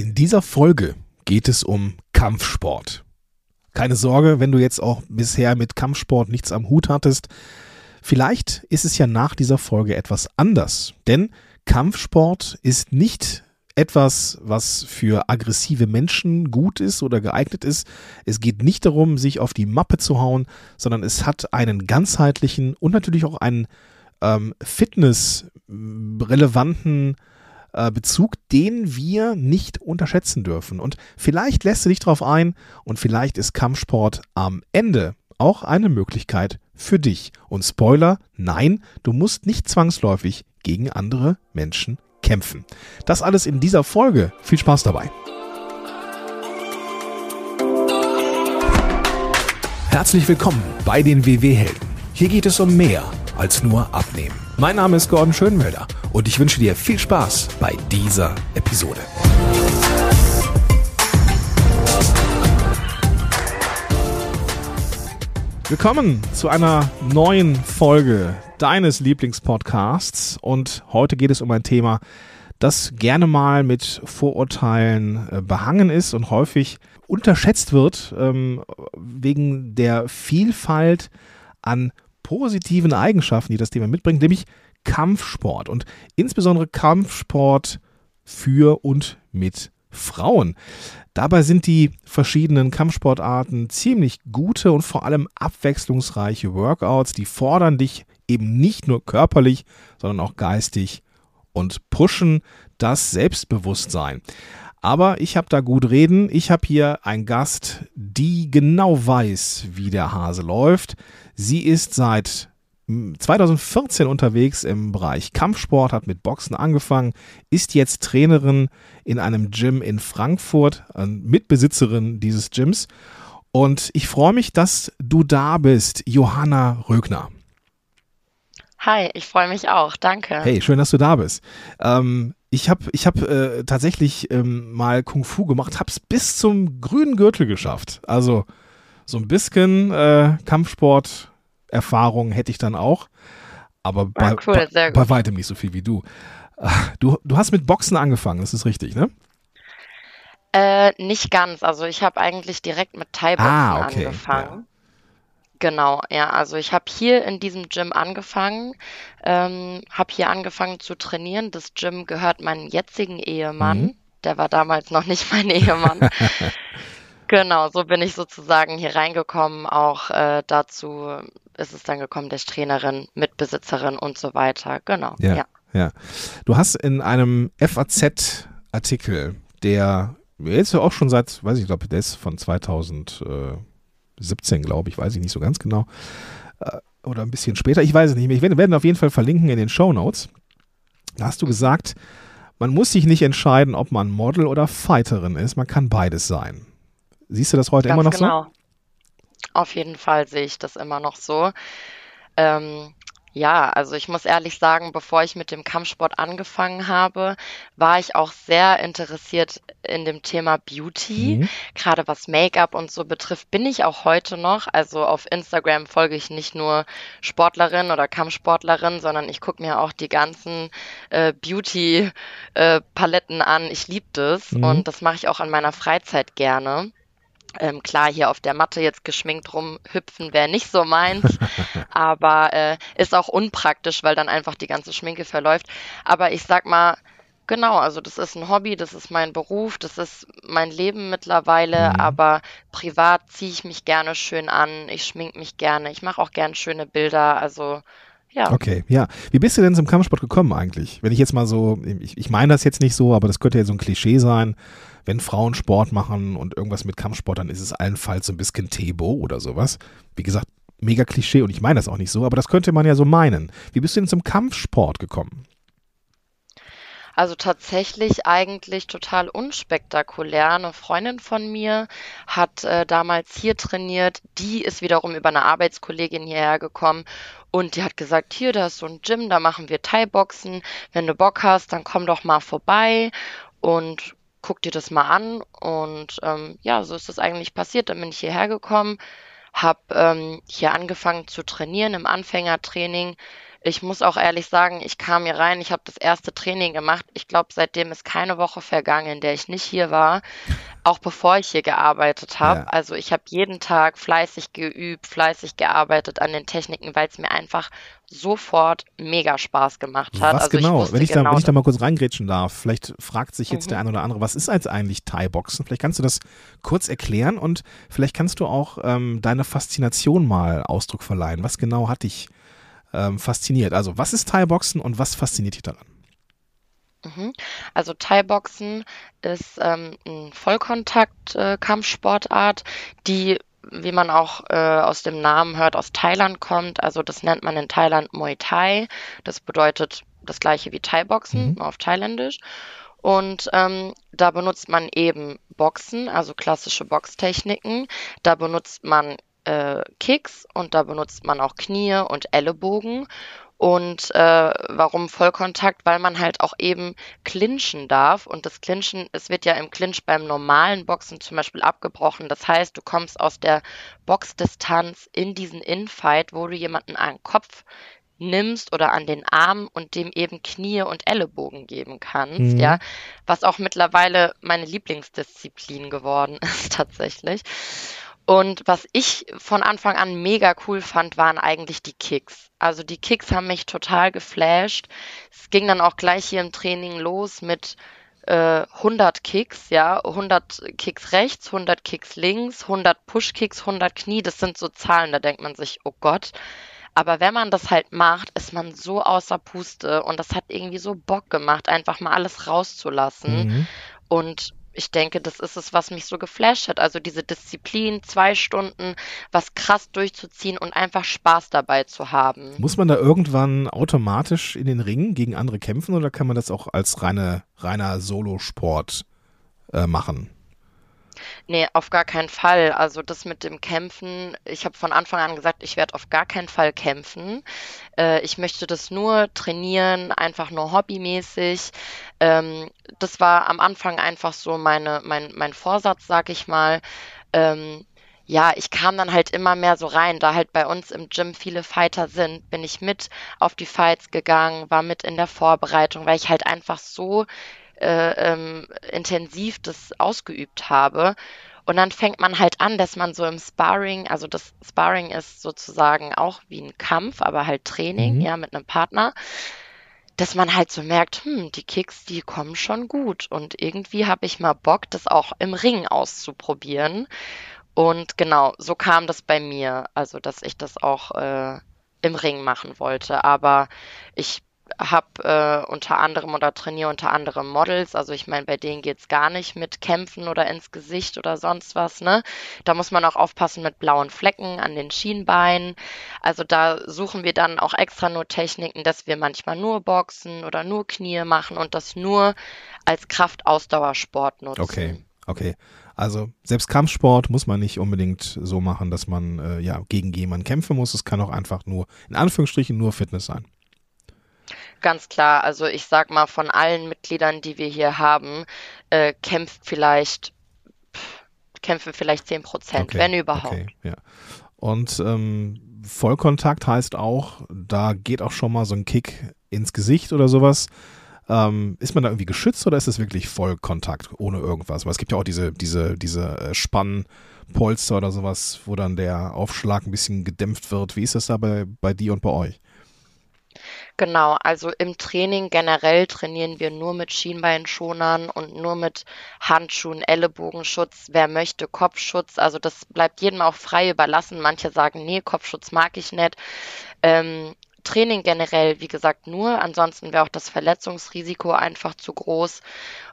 In dieser Folge geht es um Kampfsport. Keine Sorge, wenn du jetzt auch bisher mit Kampfsport nichts am Hut hattest. Vielleicht ist es ja nach dieser Folge etwas anders, denn Kampfsport ist nicht etwas, was für aggressive Menschen gut ist oder geeignet ist. Es geht nicht darum, sich auf die Mappe zu hauen, sondern es hat einen ganzheitlichen und natürlich auch einen ähm, fitnessrelevanten äh, Bezug, den wir nicht unterschätzen dürfen. Und vielleicht lässt du dich darauf ein und vielleicht ist Kampfsport am Ende auch eine Möglichkeit für dich. Und Spoiler, nein, du musst nicht zwangsläufig gegen andere Menschen kämpfen. Das alles in dieser Folge. Viel Spaß dabei. Herzlich willkommen bei den WW-Helden. Hier geht es um mehr als nur abnehmen. Mein Name ist Gordon Schönwelder und ich wünsche dir viel Spaß bei dieser Episode. Willkommen zu einer neuen Folge deines Lieblingspodcasts und heute geht es um ein Thema, das gerne mal mit Vorurteilen äh, behangen ist und häufig unterschätzt wird ähm, wegen der Vielfalt an positiven Eigenschaften, die das Thema mitbringt, nämlich Kampfsport und insbesondere Kampfsport für und mit Frauen. Dabei sind die verschiedenen Kampfsportarten ziemlich gute und vor allem abwechslungsreiche Workouts, die fordern dich eben nicht nur körperlich, sondern auch geistig und pushen das Selbstbewusstsein. Aber ich habe da gut reden. Ich habe hier einen Gast, die genau weiß, wie der Hase läuft. Sie ist seit 2014 unterwegs im Bereich Kampfsport, hat mit Boxen angefangen, ist jetzt Trainerin in einem Gym in Frankfurt, Mitbesitzerin dieses Gyms. Und ich freue mich, dass du da bist, Johanna Rögner. Hi, ich freue mich auch. Danke. Hey, schön, dass du da bist. Ähm, ich habe ich hab, äh, tatsächlich ähm, mal Kung Fu gemacht, habe es bis zum grünen Gürtel geschafft. Also so ein bisschen äh, Kampfsport-Erfahrung hätte ich dann auch, aber ah, bei, cool, bei, bei, weitem nicht so viel wie du. Du, du hast mit Boxen angefangen, das ist richtig, ne? Äh, nicht ganz. Also ich habe eigentlich direkt mit Thai-Boxen ah, okay. angefangen. Ja. Genau, ja. Also ich habe hier in diesem Gym angefangen, ähm, habe hier angefangen zu trainieren. Das Gym gehört meinem jetzigen Ehemann. Mhm. Der war damals noch nicht mein Ehemann. genau, so bin ich sozusagen hier reingekommen. Auch äh, dazu ist es dann gekommen, der Trainerin, Mitbesitzerin und so weiter. Genau, ja. Ja, ja. Du hast in einem FAZ-Artikel, der jetzt auch schon seit, weiß ich, glaube, der ist von 2000. Äh 17, glaube ich, weiß ich nicht so ganz genau. Äh, oder ein bisschen später, ich weiß es nicht mehr. Ich werde, werden auf jeden Fall verlinken in den Show Notes. Da hast du gesagt, man muss sich nicht entscheiden, ob man Model oder Fighterin ist. Man kann beides sein. Siehst du das heute ganz immer noch genau. so? Auf jeden Fall sehe ich das immer noch so. Ähm, ja, also ich muss ehrlich sagen, bevor ich mit dem Kampfsport angefangen habe, war ich auch sehr interessiert in dem Thema Beauty. Mhm. Gerade was Make-up und so betrifft, bin ich auch heute noch. Also auf Instagram folge ich nicht nur Sportlerinnen oder Kampfsportlerinnen, sondern ich gucke mir auch die ganzen äh, Beauty-Paletten äh, an. Ich liebe das mhm. und das mache ich auch in meiner Freizeit gerne. Ähm, klar, hier auf der Matte jetzt geschminkt rumhüpfen wäre nicht so meins, aber äh, ist auch unpraktisch, weil dann einfach die ganze Schminke verläuft. Aber ich sag mal, genau, also das ist ein Hobby, das ist mein Beruf, das ist mein Leben mittlerweile, mhm. aber privat ziehe ich mich gerne schön an, ich schmink mich gerne, ich mache auch gerne schöne Bilder, also ja. Okay, ja. Wie bist du denn zum Kampfsport gekommen eigentlich? Wenn ich jetzt mal so, ich, ich meine das jetzt nicht so, aber das könnte ja so ein Klischee sein wenn Frauen Sport machen und irgendwas mit Kampfsport, dann ist es allenfalls so ein bisschen Tebo oder sowas. Wie gesagt, mega Klischee und ich meine das auch nicht so, aber das könnte man ja so meinen. Wie bist du denn zum Kampfsport gekommen? Also tatsächlich eigentlich total unspektakulär. Eine Freundin von mir hat äh, damals hier trainiert. Die ist wiederum über eine Arbeitskollegin hierher gekommen und die hat gesagt, hier, da ist so ein Gym, da machen wir Thai-Boxen. Wenn du Bock hast, dann komm doch mal vorbei. Und guck dir das mal an. Und ähm, ja, so ist das eigentlich passiert. Dann bin ich hierher gekommen, habe ähm, hier angefangen zu trainieren im Anfängertraining. Ich muss auch ehrlich sagen, ich kam hier rein, ich habe das erste Training gemacht. Ich glaube, seitdem ist keine Woche vergangen, in der ich nicht hier war, auch bevor ich hier gearbeitet habe. Ja. Also ich habe jeden Tag fleißig geübt, fleißig gearbeitet an den Techniken, weil es mir einfach sofort mega Spaß gemacht hat. Was also genau? Ich wenn, ich da, genau wenn ich da mal kurz reingrätschen darf, vielleicht fragt sich jetzt mhm. der ein oder andere, was ist jetzt eigentlich Thai-Boxen? Vielleicht kannst du das kurz erklären und vielleicht kannst du auch ähm, deine Faszination mal Ausdruck verleihen. Was genau hat dich ähm, fasziniert? Also was ist Thai-Boxen und was fasziniert dich daran? Mhm. Also Thai-Boxen ist ähm, ein Vollkontakt-Kampfsportart, äh, die wie man auch äh, aus dem Namen hört, aus Thailand kommt. Also das nennt man in Thailand Muay Thai. Das bedeutet das gleiche wie Thai-Boxen, mhm. auf Thailändisch. Und ähm, da benutzt man eben Boxen, also klassische Boxtechniken. Da benutzt man äh, Kicks und da benutzt man auch Knie und Ellenbogen. Und äh, warum Vollkontakt? Weil man halt auch eben clinchen darf. Und das Clinchen, es wird ja im Clinch beim normalen Boxen zum Beispiel abgebrochen. Das heißt, du kommst aus der Boxdistanz in diesen Infight, wo du jemanden an den Kopf nimmst oder an den Arm und dem eben Knie und Ellenbogen geben kannst, mhm. ja, was auch mittlerweile meine Lieblingsdisziplin geworden ist tatsächlich. Und was ich von Anfang an mega cool fand, waren eigentlich die Kicks. Also die Kicks haben mich total geflasht. Es ging dann auch gleich hier im Training los mit äh, 100 Kicks, ja, 100 Kicks rechts, 100 Kicks links, 100 Push-Kicks, 100 Knie. Das sind so Zahlen, da denkt man sich, oh Gott. Aber wenn man das halt macht, ist man so außer Puste und das hat irgendwie so Bock gemacht, einfach mal alles rauszulassen. Mhm. Und ich denke, das ist es, was mich so geflasht hat. Also diese Disziplin, zwei Stunden, was krass durchzuziehen und einfach Spaß dabei zu haben. Muss man da irgendwann automatisch in den Ring gegen andere kämpfen oder kann man das auch als reine, reiner Solosport äh, machen? Nee, auf gar keinen Fall. Also das mit dem Kämpfen, ich habe von Anfang an gesagt, ich werde auf gar keinen Fall kämpfen. Äh, ich möchte das nur trainieren, einfach nur hobbymäßig. Ähm, das war am Anfang einfach so meine, mein, mein Vorsatz, sag ich mal. Ähm, ja, ich kam dann halt immer mehr so rein, da halt bei uns im Gym viele Fighter sind, bin ich mit auf die Fights gegangen, war mit in der Vorbereitung, weil ich halt einfach so äh, ähm, intensiv das ausgeübt habe. Und dann fängt man halt an, dass man so im Sparring, also das Sparring ist sozusagen auch wie ein Kampf, aber halt Training, mhm. ja, mit einem Partner, dass man halt so merkt, hm, die Kicks, die kommen schon gut. Und irgendwie habe ich mal Bock, das auch im Ring auszuprobieren. Und genau, so kam das bei mir, also dass ich das auch äh, im Ring machen wollte. Aber ich habe äh, unter anderem oder trainiere unter anderem Models. Also ich meine, bei denen geht's gar nicht mit Kämpfen oder ins Gesicht oder sonst was. Ne? Da muss man auch aufpassen mit blauen Flecken an den Schienbeinen. Also da suchen wir dann auch extra nur Techniken, dass wir manchmal nur Boxen oder nur Knie machen und das nur als Kraftausdauersport nutzen. Okay, okay. Also selbst Kampfsport muss man nicht unbedingt so machen, dass man äh, ja gegen jemanden kämpfen muss. Es kann auch einfach nur, in Anführungsstrichen, nur Fitness sein. Ganz klar, also ich sag mal, von allen Mitgliedern, die wir hier haben, äh, kämpft vielleicht, pff, kämpfen vielleicht 10 Prozent, okay, wenn überhaupt. Okay, ja. Und ähm, Vollkontakt heißt auch, da geht auch schon mal so ein Kick ins Gesicht oder sowas. Ähm, ist man da irgendwie geschützt oder ist es wirklich Vollkontakt ohne irgendwas? Weil es gibt ja auch diese, diese, diese äh, Spannpolster oder sowas, wo dann der Aufschlag ein bisschen gedämpft wird. Wie ist das da bei, bei dir und bei euch? Genau, also im Training generell trainieren wir nur mit Schienbeinschonern und nur mit Handschuhen, Ellenbogenschutz, wer möchte Kopfschutz. Also das bleibt jedem auch frei überlassen. Manche sagen, nee, Kopfschutz mag ich nicht. Ähm, Training generell, wie gesagt, nur. Ansonsten wäre auch das Verletzungsrisiko einfach zu groß.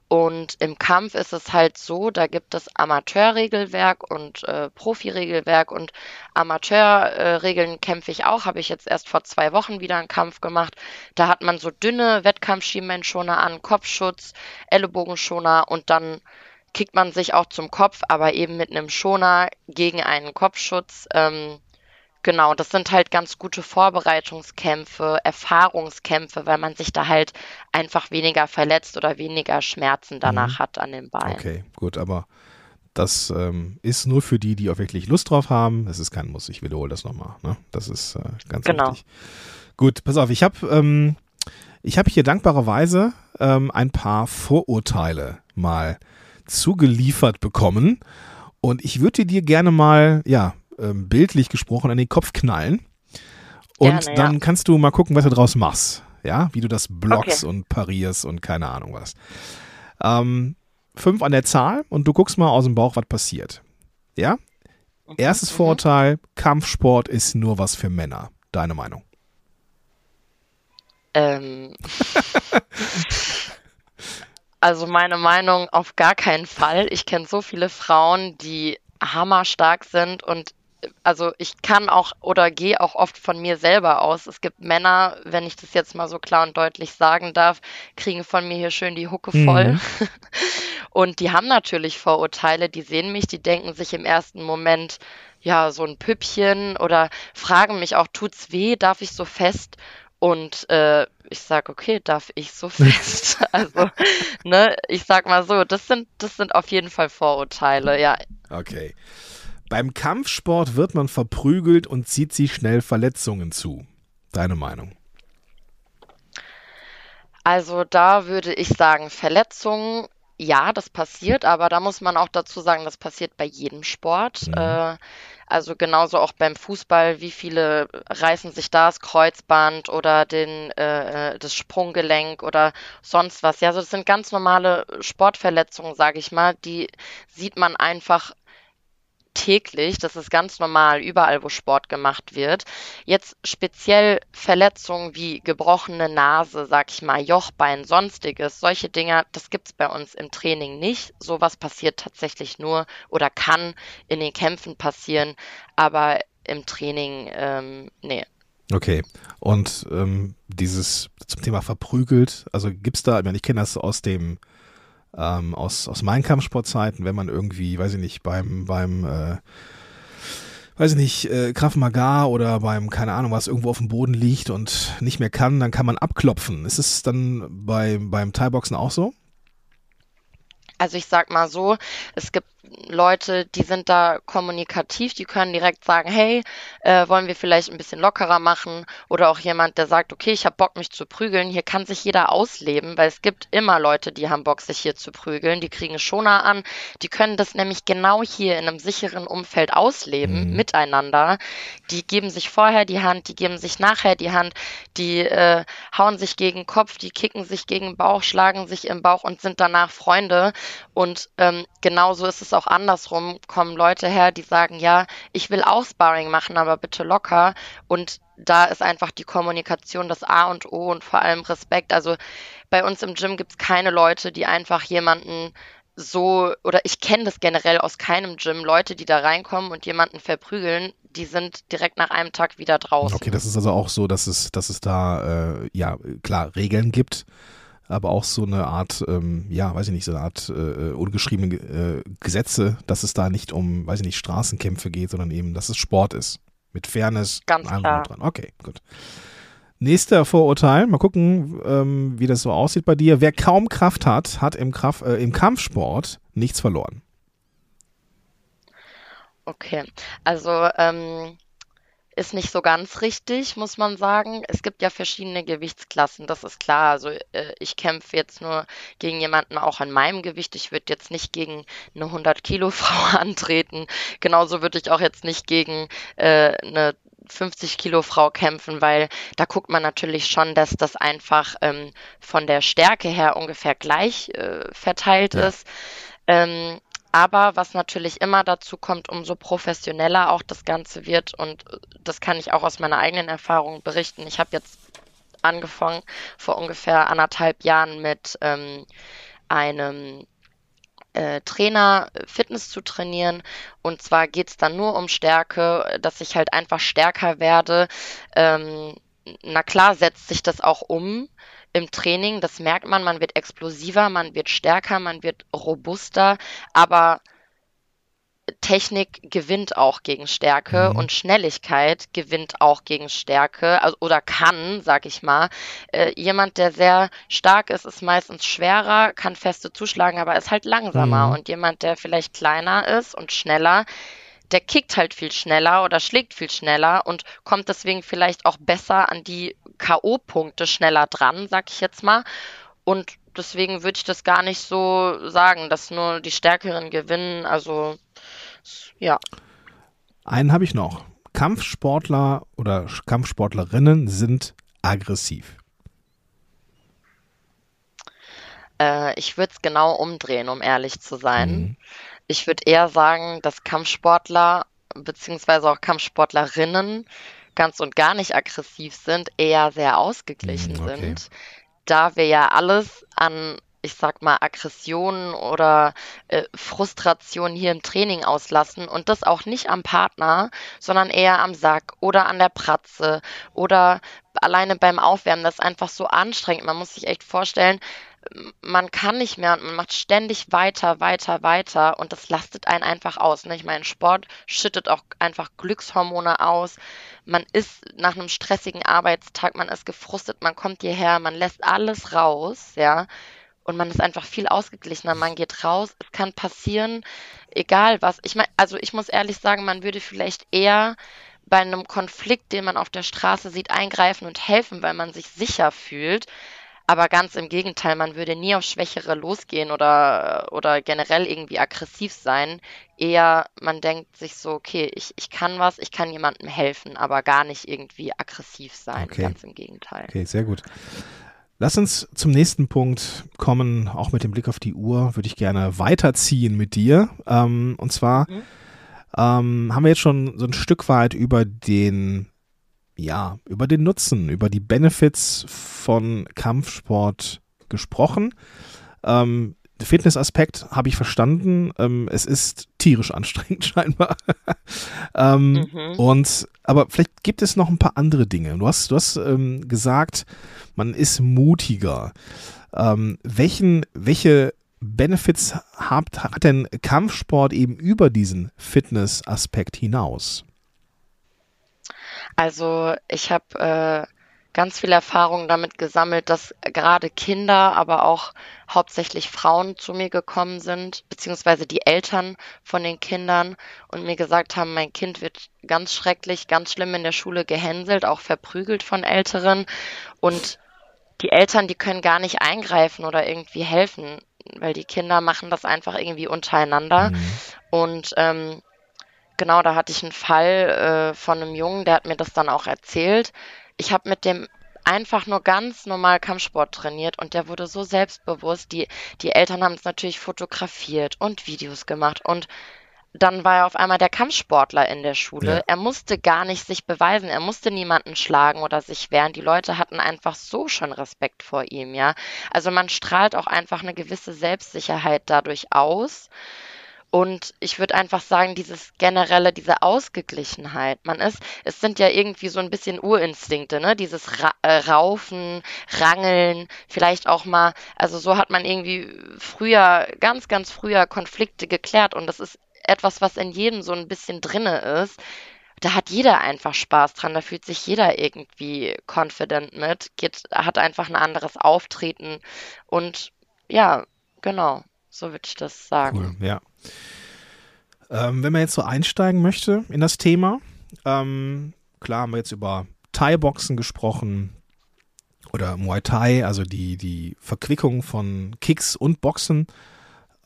Und im Kampf ist es halt so, da gibt es Amateurregelwerk und äh, Profiregelwerk und Amateurregeln äh, kämpfe ich auch, habe ich jetzt erst vor zwei Wochen wieder einen Kampf gemacht. Da hat man so dünne Wettkampfschienbeinschoner an, Kopfschutz, Ellenbogenschoner und dann kickt man sich auch zum Kopf, aber eben mit einem Schoner gegen einen Kopfschutz. Ähm, Genau, das sind halt ganz gute Vorbereitungskämpfe, Erfahrungskämpfe, weil man sich da halt einfach weniger verletzt oder weniger Schmerzen danach mhm. hat an den Beinen. Okay, gut, aber das ähm, ist nur für die, die auch wirklich Lust drauf haben. Es ist kein Muss, ich wiederhole das nochmal. Ne? Das ist äh, ganz genau. wichtig. Gut, pass auf, ich habe ähm, ich habe hier dankbarerweise ähm, ein paar Vorurteile mal zugeliefert bekommen und ich würde dir gerne mal, ja, ähm, bildlich gesprochen an den Kopf knallen und gerne, dann ja. kannst du mal gucken, was du draus machst, ja, wie du das blockst okay. und parierst und keine Ahnung was. Ähm, fünf an der Zahl und du guckst mal aus dem Bauch, was passiert. Ja? Erstes mhm. Vorurteil, Kampfsport ist nur was für Männer. Deine Meinung? Ähm, also meine Meinung auf gar keinen Fall. Ich kenne so viele Frauen, die hammerstark sind und also ich kann auch oder gehe auch oft von mir selber aus. Es gibt Männer, wenn ich das jetzt mal so klar und deutlich sagen darf, kriegen von mir hier schön die Hucke voll. Mhm. Und die haben natürlich Vorurteile, die sehen mich, die denken sich im ersten Moment, ja, so ein Püppchen oder fragen mich auch, tut's weh, darf ich so fest? Und äh, ich sage, okay, darf ich so fest? also, ne, ich sag mal so, das sind, das sind auf jeden Fall Vorurteile, ja. Okay. Beim Kampfsport wird man verprügelt und zieht sich schnell Verletzungen zu. Deine Meinung? Also da würde ich sagen, Verletzungen, ja, das passiert, aber da muss man auch dazu sagen, das passiert bei jedem Sport. Mhm. Äh, also genauso auch beim Fußball, wie viele reißen sich da das Kreuzband oder den, äh, das Sprunggelenk oder sonst was. Ja, also das sind ganz normale Sportverletzungen, sage ich mal, die sieht man einfach täglich. Das ist ganz normal, überall, wo Sport gemacht wird. Jetzt speziell Verletzungen wie gebrochene Nase, sag ich mal, Jochbein, sonstiges, solche Dinge, das gibt es bei uns im Training nicht. Sowas passiert tatsächlich nur oder kann in den Kämpfen passieren, aber im Training, ähm, nee. Okay. Und ähm, dieses zum Thema verprügelt, also gibt es da, ich meine, ich kenne das aus dem ähm, aus, aus meinen Kampfsportzeiten, wenn man irgendwie, weiß ich nicht, beim, beim äh, weiß ich nicht, äh, Krav Maga oder beim, keine Ahnung was, irgendwo auf dem Boden liegt und nicht mehr kann, dann kann man abklopfen. Ist es dann bei, beim Thai-Boxen auch so? Also ich sag mal so, es gibt Leute, die sind da kommunikativ, die können direkt sagen, hey, äh, wollen wir vielleicht ein bisschen lockerer machen? Oder auch jemand, der sagt, okay, ich habe Bock, mich zu prügeln. Hier kann sich jeder ausleben, weil es gibt immer Leute, die haben Bock, sich hier zu prügeln. Die kriegen Schoner an. Die können das nämlich genau hier in einem sicheren Umfeld ausleben, mhm. miteinander. Die geben sich vorher die Hand, die geben sich nachher die Hand, die äh, hauen sich gegen den Kopf, die kicken sich gegen den Bauch, schlagen sich im Bauch und sind danach Freunde. Und ähm, genauso ist es auch andersrum, kommen Leute her, die sagen, ja, ich will auch Sparring machen, aber bitte locker. Und da ist einfach die Kommunikation das A und O und vor allem Respekt. Also bei uns im Gym gibt es keine Leute, die einfach jemanden so, oder ich kenne das generell aus keinem Gym, Leute, die da reinkommen und jemanden verprügeln, die sind direkt nach einem Tag wieder draußen. Okay, das ist also auch so, dass es, dass es da, äh, ja, klar, Regeln gibt aber auch so eine Art, ähm, ja, weiß ich nicht, so eine Art äh, ungeschriebene äh, Gesetze, dass es da nicht um, weiß ich nicht, Straßenkämpfe geht, sondern eben, dass es Sport ist. Mit Fairness. Ganz klar. Dran. Okay, gut. Nächster Vorurteil, mal gucken, ähm, wie das so aussieht bei dir. Wer kaum Kraft hat, hat im, Kraft, äh, im Kampfsport nichts verloren. Okay, also ähm, ist nicht so ganz richtig, muss man sagen. Es gibt ja verschiedene Gewichtsklassen, das ist klar. Also äh, ich kämpfe jetzt nur gegen jemanden auch an meinem Gewicht. Ich würde jetzt nicht gegen eine 100 Kilo Frau antreten. Genauso würde ich auch jetzt nicht gegen äh, eine 50 Kilo Frau kämpfen, weil da guckt man natürlich schon, dass das einfach ähm, von der Stärke her ungefähr gleich äh, verteilt ja. ist. Ähm, aber was natürlich immer dazu kommt, umso professioneller auch das Ganze wird. Und das kann ich auch aus meiner eigenen Erfahrung berichten. Ich habe jetzt angefangen vor ungefähr anderthalb Jahren mit ähm, einem äh, Trainer Fitness zu trainieren. Und zwar geht es dann nur um Stärke, dass ich halt einfach stärker werde. Ähm, na klar setzt sich das auch um im Training. Das merkt man, man wird explosiver, man wird stärker, man wird robuster, aber Technik gewinnt auch gegen Stärke mhm. und Schnelligkeit gewinnt auch gegen Stärke also, oder kann, sag ich mal. Äh, jemand, der sehr stark ist, ist meistens schwerer, kann feste zuschlagen, aber ist halt langsamer. Mhm. Und jemand, der vielleicht kleiner ist und schneller, der kickt halt viel schneller oder schlägt viel schneller und kommt deswegen vielleicht auch besser an die K.O.-Punkte schneller dran, sag ich jetzt mal. Und deswegen würde ich das gar nicht so sagen, dass nur die Stärkeren gewinnen. Also, ja. Einen habe ich noch. Kampfsportler oder Kampfsportlerinnen sind aggressiv. Äh, ich würde es genau umdrehen, um ehrlich zu sein. Mhm. Ich würde eher sagen, dass Kampfsportler beziehungsweise auch Kampfsportlerinnen ganz und gar nicht aggressiv sind, eher sehr ausgeglichen mhm, okay. sind. Da wir ja alles an, ich sag mal, Aggressionen oder äh, Frustration hier im Training auslassen und das auch nicht am Partner, sondern eher am Sack oder an der Pratze oder alleine beim Aufwärmen. Das ist einfach so anstrengend. Man muss sich echt vorstellen, man kann nicht mehr und man macht ständig weiter, weiter, weiter und das lastet einen einfach aus. Ne? Ich meine, Sport schüttet auch einfach Glückshormone aus. Man ist nach einem stressigen Arbeitstag, man ist gefrustet, man kommt hierher, man lässt alles raus, ja. Und man ist einfach viel ausgeglichener. Man geht raus, es kann passieren, egal was. Ich meine, also ich muss ehrlich sagen, man würde vielleicht eher bei einem Konflikt, den man auf der Straße sieht, eingreifen und helfen, weil man sich sicher fühlt aber ganz im Gegenteil, man würde nie auf Schwächere losgehen oder, oder generell irgendwie aggressiv sein. Eher, man denkt sich so, okay, ich, ich kann was, ich kann jemandem helfen, aber gar nicht irgendwie aggressiv sein. Okay. Ganz im Gegenteil. Okay, sehr gut. Lass uns zum nächsten Punkt kommen. Auch mit dem Blick auf die Uhr würde ich gerne weiterziehen mit dir. Ähm, und zwar mhm. ähm, haben wir jetzt schon so ein Stück weit über den ja, über den Nutzen, über die Benefits von Kampfsport gesprochen. Ähm, Fitnessaspekt habe ich verstanden. Ähm, es ist tierisch anstrengend scheinbar. ähm, mhm. Und aber vielleicht gibt es noch ein paar andere Dinge. Du hast, du hast ähm, gesagt, man ist mutiger. Ähm, welchen, welche Benefits hat, hat denn Kampfsport eben über diesen Fitnessaspekt hinaus? Also ich habe äh, ganz viel Erfahrung damit gesammelt, dass gerade Kinder, aber auch hauptsächlich Frauen zu mir gekommen sind, beziehungsweise die Eltern von den Kindern und mir gesagt haben, mein Kind wird ganz schrecklich, ganz schlimm in der Schule gehänselt, auch verprügelt von Älteren. Und die Eltern, die können gar nicht eingreifen oder irgendwie helfen, weil die Kinder machen das einfach irgendwie untereinander. Mhm. Und ähm, Genau, da hatte ich einen Fall äh, von einem Jungen, der hat mir das dann auch erzählt. Ich habe mit dem einfach nur ganz normal Kampfsport trainiert und der wurde so selbstbewusst. Die, die Eltern haben es natürlich fotografiert und Videos gemacht und dann war er auf einmal der Kampfsportler in der Schule. Ja. Er musste gar nicht sich beweisen, er musste niemanden schlagen oder sich wehren. Die Leute hatten einfach so schon Respekt vor ihm, ja. Also man strahlt auch einfach eine gewisse Selbstsicherheit dadurch aus. Und ich würde einfach sagen, dieses generelle, diese Ausgeglichenheit. Man ist, es sind ja irgendwie so ein bisschen Urinstinkte, ne? Dieses Ra äh, Raufen, Rangeln, vielleicht auch mal, also so hat man irgendwie früher, ganz, ganz früher Konflikte geklärt und das ist etwas, was in jedem so ein bisschen drinne ist. Da hat jeder einfach Spaß dran, da fühlt sich jeder irgendwie confident mit, geht, hat einfach ein anderes Auftreten und ja, genau. So würde ich das sagen. Cool, ja. Ähm, wenn man jetzt so einsteigen möchte in das Thema, ähm, klar haben wir jetzt über Thai-Boxen gesprochen oder Muay Thai, also die, die Verquickung von Kicks und Boxen.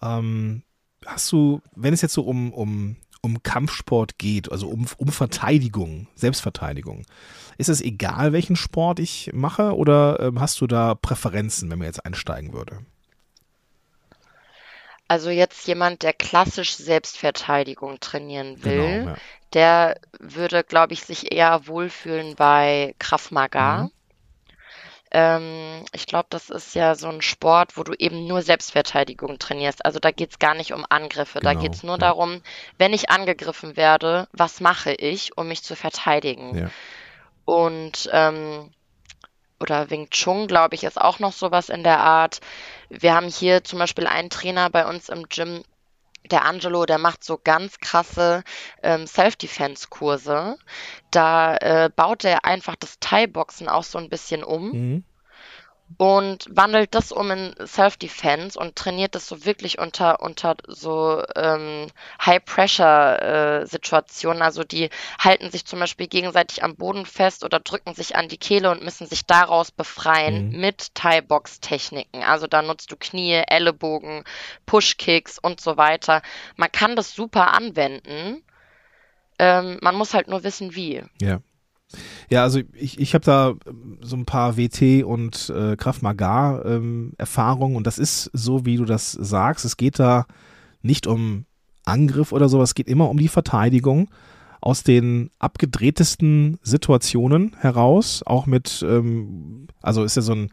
Ähm, hast du, wenn es jetzt so um, um, um Kampfsport geht, also um, um Verteidigung, Selbstverteidigung, ist es egal, welchen Sport ich mache oder ähm, hast du da Präferenzen, wenn man jetzt einsteigen würde? Also jetzt jemand, der klassisch Selbstverteidigung trainieren will, genau, ja. der würde, glaube ich, sich eher wohlfühlen bei Krav Maga. Mhm. Ähm, ich glaube, das ist ja so ein Sport, wo du eben nur Selbstverteidigung trainierst. Also da geht es gar nicht um Angriffe. Genau, da geht es nur ja. darum, wenn ich angegriffen werde, was mache ich, um mich zu verteidigen? Ja. Und ähm, oder Wing Chun, glaube ich, ist auch noch sowas in der Art. Wir haben hier zum Beispiel einen Trainer bei uns im Gym, der Angelo, der macht so ganz krasse ähm, Self-Defense-Kurse. Da äh, baut er einfach das Thai-Boxen auch so ein bisschen um. Mhm. Und wandelt das um in Self-Defense und trainiert das so wirklich unter, unter so ähm, High-Pressure-Situationen. Äh, also die halten sich zum Beispiel gegenseitig am Boden fest oder drücken sich an die Kehle und müssen sich daraus befreien mhm. mit Thai-Box-Techniken. Also da nutzt du Knie, Ellenbogen, Push-Kicks und so weiter. Man kann das super anwenden. Ähm, man muss halt nur wissen, wie. Ja. Ja, also ich, ich habe da ähm, so ein paar WT und äh, Kraft Maga ähm, Erfahrungen und das ist so, wie du das sagst. Es geht da nicht um Angriff oder sowas, es geht immer um die Verteidigung aus den abgedrehtesten Situationen heraus, auch mit, ähm, also ist ja so ein,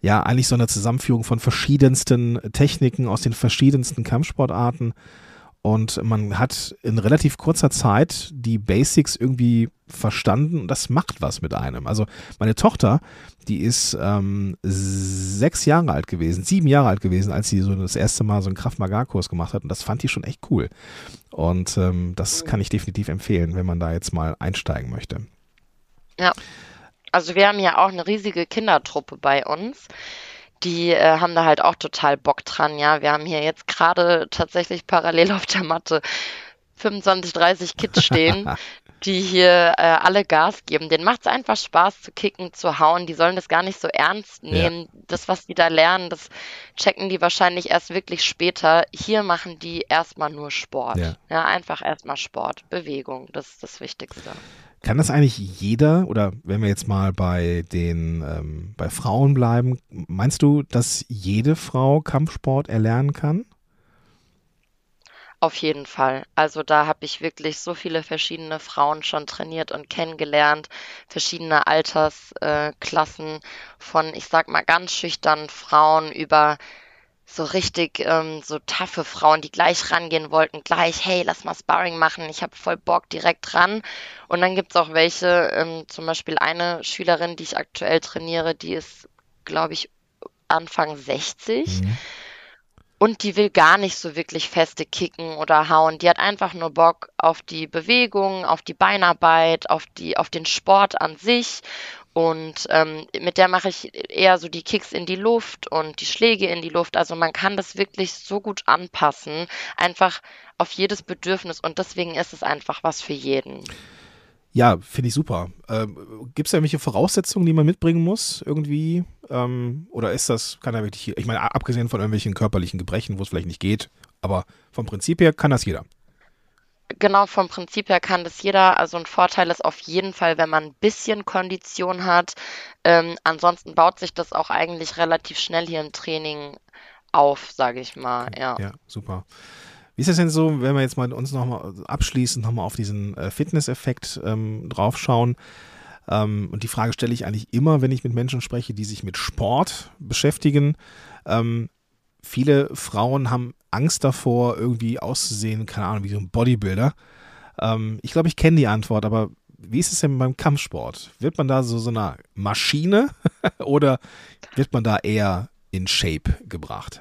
ja, eigentlich so eine Zusammenführung von verschiedensten Techniken aus den verschiedensten Kampfsportarten. Und man hat in relativ kurzer Zeit die Basics irgendwie verstanden und das macht was mit einem. Also meine Tochter, die ist ähm, sechs Jahre alt gewesen, sieben Jahre alt gewesen, als sie so das erste Mal so einen Kraft-Maga-Kurs gemacht hat und das fand die schon echt cool. Und ähm, das kann ich definitiv empfehlen, wenn man da jetzt mal einsteigen möchte. Ja, also wir haben ja auch eine riesige Kindertruppe bei uns die äh, haben da halt auch total Bock dran. Ja, wir haben hier jetzt gerade tatsächlich parallel auf der Matte 25, 30 Kids stehen, die hier äh, alle Gas geben. Denen macht es einfach Spaß zu kicken, zu hauen. Die sollen das gar nicht so ernst nehmen. Ja. Das, was die da lernen, das checken die wahrscheinlich erst wirklich später. Hier machen die erstmal nur Sport. Ja, ja einfach erstmal Sport, Bewegung. Das ist das Wichtigste. Kann das eigentlich jeder, oder wenn wir jetzt mal bei den ähm, bei Frauen bleiben, meinst du, dass jede Frau Kampfsport erlernen kann? Auf jeden Fall. Also da habe ich wirklich so viele verschiedene Frauen schon trainiert und kennengelernt, verschiedene Altersklassen äh, von, ich sag mal, ganz schüchternen Frauen über so richtig ähm, so taffe Frauen, die gleich rangehen wollten, gleich, hey, lass mal Sparring machen, ich habe voll Bock direkt ran. Und dann gibt es auch welche, ähm, zum Beispiel eine Schülerin, die ich aktuell trainiere, die ist, glaube ich, Anfang 60. Mhm. Und die will gar nicht so wirklich feste kicken oder hauen. Die hat einfach nur Bock auf die Bewegung, auf die Beinarbeit, auf, die, auf den Sport an sich und ähm, mit der mache ich eher so die Kicks in die Luft und die Schläge in die Luft. Also man kann das wirklich so gut anpassen, einfach auf jedes Bedürfnis. Und deswegen ist es einfach was für jeden. Ja, finde ich super. Ähm, Gibt es da irgendwelche Voraussetzungen, die man mitbringen muss irgendwie? Ähm, oder ist das, kann er wirklich, ich meine, abgesehen von irgendwelchen körperlichen Gebrechen, wo es vielleicht nicht geht, aber vom Prinzip her kann das jeder genau vom Prinzip her kann das jeder. Also ein Vorteil ist auf jeden Fall, wenn man ein bisschen Kondition hat. Ähm, ansonsten baut sich das auch eigentlich relativ schnell hier im Training auf, sage ich mal. Ja. ja, super. Wie ist es denn so, wenn wir jetzt mal uns nochmal abschließend nochmal auf diesen äh, Fitness-Effekt ähm, draufschauen? Ähm, und die Frage stelle ich eigentlich immer, wenn ich mit Menschen spreche, die sich mit Sport beschäftigen. Ähm, viele Frauen haben Angst davor, irgendwie auszusehen, keine Ahnung, wie so ein Bodybuilder. Ähm, ich glaube, ich kenne die Antwort, aber wie ist es denn beim Kampfsport? Wird man da so, so eine Maschine oder wird man da eher in Shape gebracht?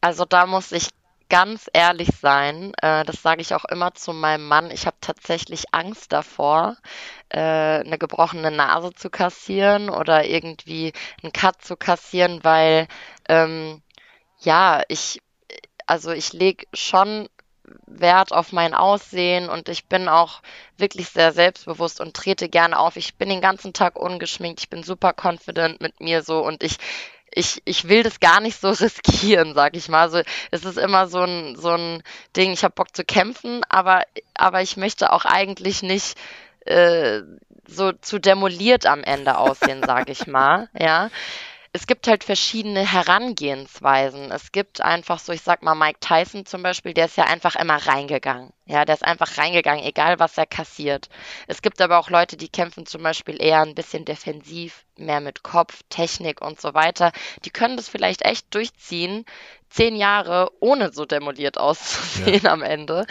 Also da muss ich ganz ehrlich sein, äh, das sage ich auch immer zu meinem Mann, ich habe tatsächlich Angst davor, äh, eine gebrochene Nase zu kassieren oder irgendwie einen Cut zu kassieren, weil ähm, ja, ich, also ich lege schon Wert auf mein Aussehen und ich bin auch wirklich sehr selbstbewusst und trete gerne auf. Ich bin den ganzen Tag ungeschminkt, ich bin super confident mit mir so und ich ich, ich will das gar nicht so riskieren, sag ich mal. Also es ist immer so ein, so ein Ding, ich habe Bock zu kämpfen, aber, aber ich möchte auch eigentlich nicht äh, so zu demoliert am Ende aussehen, sag ich mal. Ja es gibt halt verschiedene Herangehensweisen. Es gibt einfach so, ich sag mal, Mike Tyson zum Beispiel, der ist ja einfach immer reingegangen. Ja, der ist einfach reingegangen, egal was er kassiert. Es gibt aber auch Leute, die kämpfen zum Beispiel eher ein bisschen defensiv, mehr mit Kopf, Technik und so weiter. Die können das vielleicht echt durchziehen, zehn Jahre ohne so demoliert auszusehen ja. am Ende.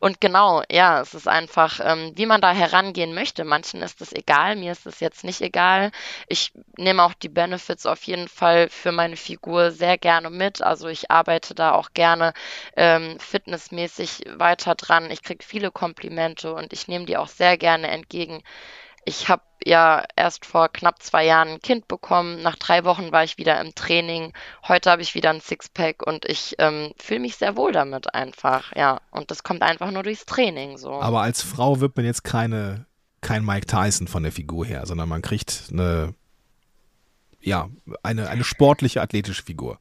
Und genau, ja, es ist einfach, ähm, wie man da herangehen möchte. Manchen ist es egal, mir ist es jetzt nicht egal. Ich nehme auch die Benefits auf jeden Fall für meine Figur sehr gerne mit. Also ich arbeite da auch gerne ähm, fitnessmäßig weiter dran. Ich kriege viele Komplimente und ich nehme die auch sehr gerne entgegen. Ich habe ja erst vor knapp zwei Jahren ein Kind bekommen. Nach drei Wochen war ich wieder im Training. Heute habe ich wieder ein Sixpack und ich ähm, fühle mich sehr wohl damit einfach. Ja, und das kommt einfach nur durchs Training so. Aber als Frau wird man jetzt keine kein Mike Tyson von der Figur her, sondern man kriegt eine ja eine eine sportliche athletische Figur.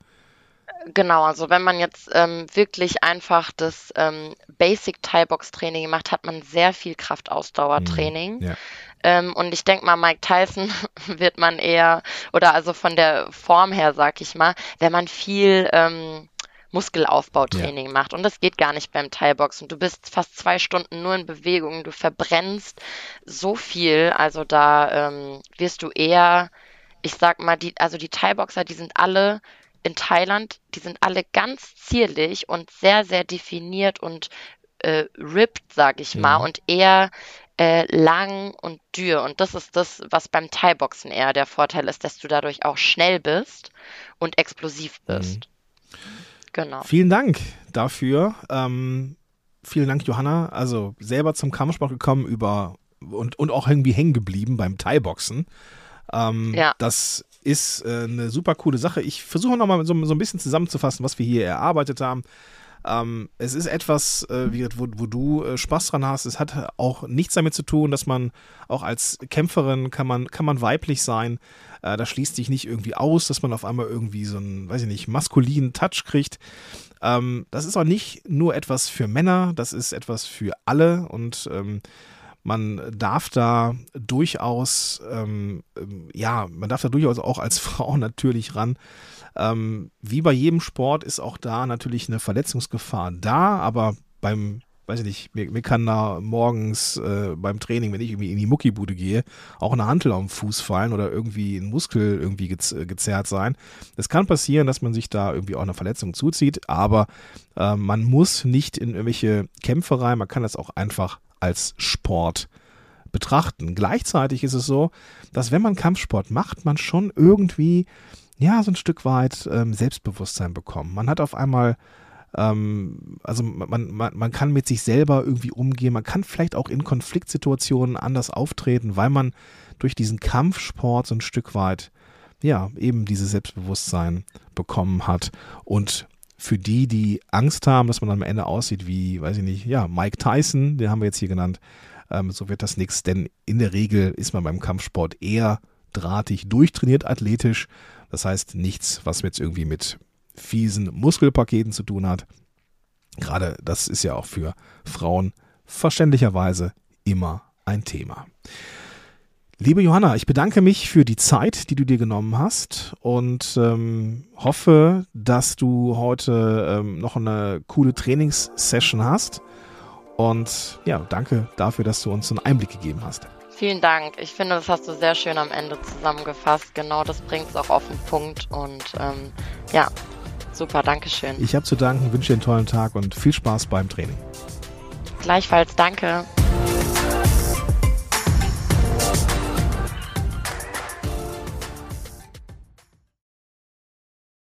Genau, also wenn man jetzt ähm, wirklich einfach das ähm, Basic Thai Box Training macht, hat man sehr viel Kraftausdauertraining. Mhm, ja. ähm, und ich denke mal, Mike Tyson wird man eher, oder also von der Form her, sag ich mal, wenn man viel ähm, Muskelaufbautraining ja. macht. Und das geht gar nicht beim Thai Boxen. Du bist fast zwei Stunden nur in Bewegung, du verbrennst so viel. Also da ähm, wirst du eher, ich sag mal, die, also die Thai Boxer, die sind alle in Thailand, die sind alle ganz zierlich und sehr, sehr definiert und äh, ripped, sag ich mal, mhm. und eher äh, lang und dürr. Und das ist das, was beim Thai-Boxen eher der Vorteil ist, dass du dadurch auch schnell bist und explosiv mhm. bist. Mhm. Genau. Vielen Dank dafür. Ähm, vielen Dank, Johanna. Also selber zum Kampfsport gekommen über und, und auch irgendwie hängen geblieben beim Thai-Boxen. Ähm, ja. Das ist äh, eine super coole Sache. Ich versuche nochmal so, so ein bisschen zusammenzufassen, was wir hier erarbeitet haben. Ähm, es ist etwas, äh, wo, wo, du äh, Spaß dran hast. Es hat auch nichts damit zu tun, dass man auch als Kämpferin kann man, kann man weiblich sein. Äh, da schließt sich nicht irgendwie aus, dass man auf einmal irgendwie so einen, weiß ich nicht, maskulinen Touch kriegt. Ähm, das ist auch nicht nur etwas für Männer, das ist etwas für alle und ähm, man darf da durchaus, ähm, ähm, ja, man darf da durchaus auch als Frau natürlich ran. Ähm, wie bei jedem Sport ist auch da natürlich eine Verletzungsgefahr da, aber beim, weiß ich nicht, mir, mir kann da morgens äh, beim Training, wenn ich irgendwie in die Muckibude gehe, auch eine Hantel am Fuß fallen oder irgendwie ein Muskel irgendwie gez gezerrt sein. Es kann passieren, dass man sich da irgendwie auch eine Verletzung zuzieht, aber äh, man muss nicht in irgendwelche Kämpfe rein, man kann das auch einfach als Sport betrachten. Gleichzeitig ist es so, dass wenn man Kampfsport macht, man schon irgendwie ja so ein Stück weit ähm, Selbstbewusstsein bekommt. Man hat auf einmal ähm, also man, man, man kann mit sich selber irgendwie umgehen, man kann vielleicht auch in Konfliktsituationen anders auftreten, weil man durch diesen Kampfsport so ein Stück weit ja eben dieses Selbstbewusstsein bekommen hat und für die, die Angst haben, dass man am Ende aussieht wie, weiß ich nicht, ja, Mike Tyson, den haben wir jetzt hier genannt, ähm, so wird das nichts, denn in der Regel ist man beim Kampfsport eher drahtig durchtrainiert athletisch. Das heißt nichts, was jetzt irgendwie mit fiesen Muskelpaketen zu tun hat. Gerade das ist ja auch für Frauen verständlicherweise immer ein Thema. Liebe Johanna, ich bedanke mich für die Zeit, die du dir genommen hast und ähm, hoffe, dass du heute ähm, noch eine coole Trainingssession hast. Und ja, danke dafür, dass du uns einen Einblick gegeben hast. Vielen Dank. Ich finde, das hast du sehr schön am Ende zusammengefasst. Genau das bringt es auch auf den Punkt. Und ähm, ja, super, Dankeschön. Ich habe zu danken, wünsche dir einen tollen Tag und viel Spaß beim Training. Gleichfalls, danke.